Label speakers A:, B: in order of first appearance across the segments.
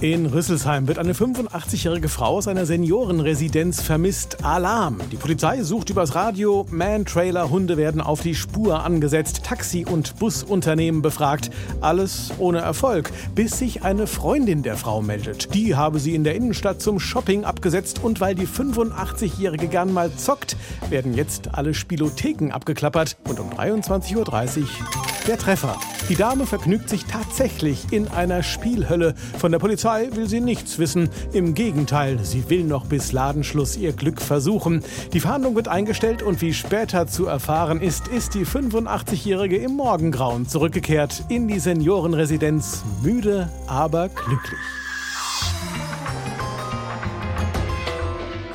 A: In Rüsselsheim wird eine 85-jährige Frau aus einer Seniorenresidenz vermisst. Alarm! Die Polizei sucht übers Radio. Man-Trailer-Hunde werden auf die Spur angesetzt. Taxi- und Busunternehmen befragt. Alles ohne Erfolg, bis sich eine Freundin der Frau meldet. Die habe sie in der Innenstadt zum Shopping abgesetzt und weil die 85-jährige gern mal zockt, werden jetzt alle Spielotheken abgeklappert und um 23.30 Uhr der Treffer. Die Dame vergnügt sich tatsächlich in einer Spielhölle. Von der Polizei will sie nichts wissen. Im Gegenteil, sie will noch bis Ladenschluss ihr Glück versuchen. Die Fahndung wird eingestellt und wie später zu erfahren ist, ist die 85-Jährige im Morgengrauen zurückgekehrt in die Seniorenresidenz. Müde, aber glücklich.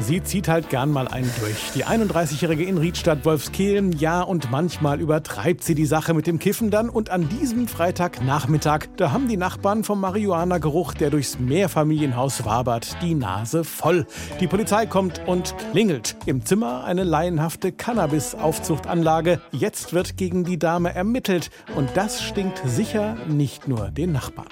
A: Sie zieht halt gern mal einen durch. Die 31-jährige in Riedstadt Wolfskehl, ja und manchmal übertreibt sie die Sache mit dem Kiffen dann und an diesem Freitagnachmittag, da haben die Nachbarn vom Marihuana-Geruch, der durchs Mehrfamilienhaus wabert, die Nase voll. Die Polizei kommt und klingelt. Im Zimmer eine laienhafte Cannabis-Aufzuchtanlage. Jetzt wird gegen die Dame ermittelt und das stinkt sicher nicht nur den Nachbarn.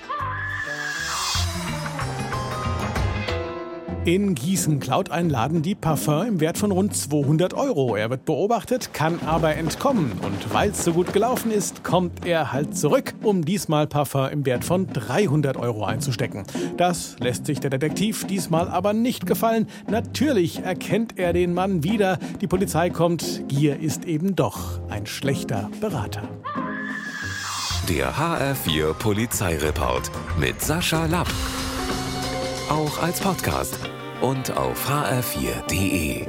A: In Gießen klaut ein Laden die Parfum im Wert von rund 200 Euro. Er wird beobachtet, kann aber entkommen. Und weil es so gut gelaufen ist, kommt er halt zurück, um diesmal Parfum im Wert von 300 Euro einzustecken. Das lässt sich der Detektiv diesmal aber nicht gefallen. Natürlich erkennt er den Mann wieder. Die Polizei kommt. Gier ist eben doch ein schlechter Berater.
B: Der HR4 Polizeireport mit Sascha Lapp. Auch als Podcast und auf hr4.de.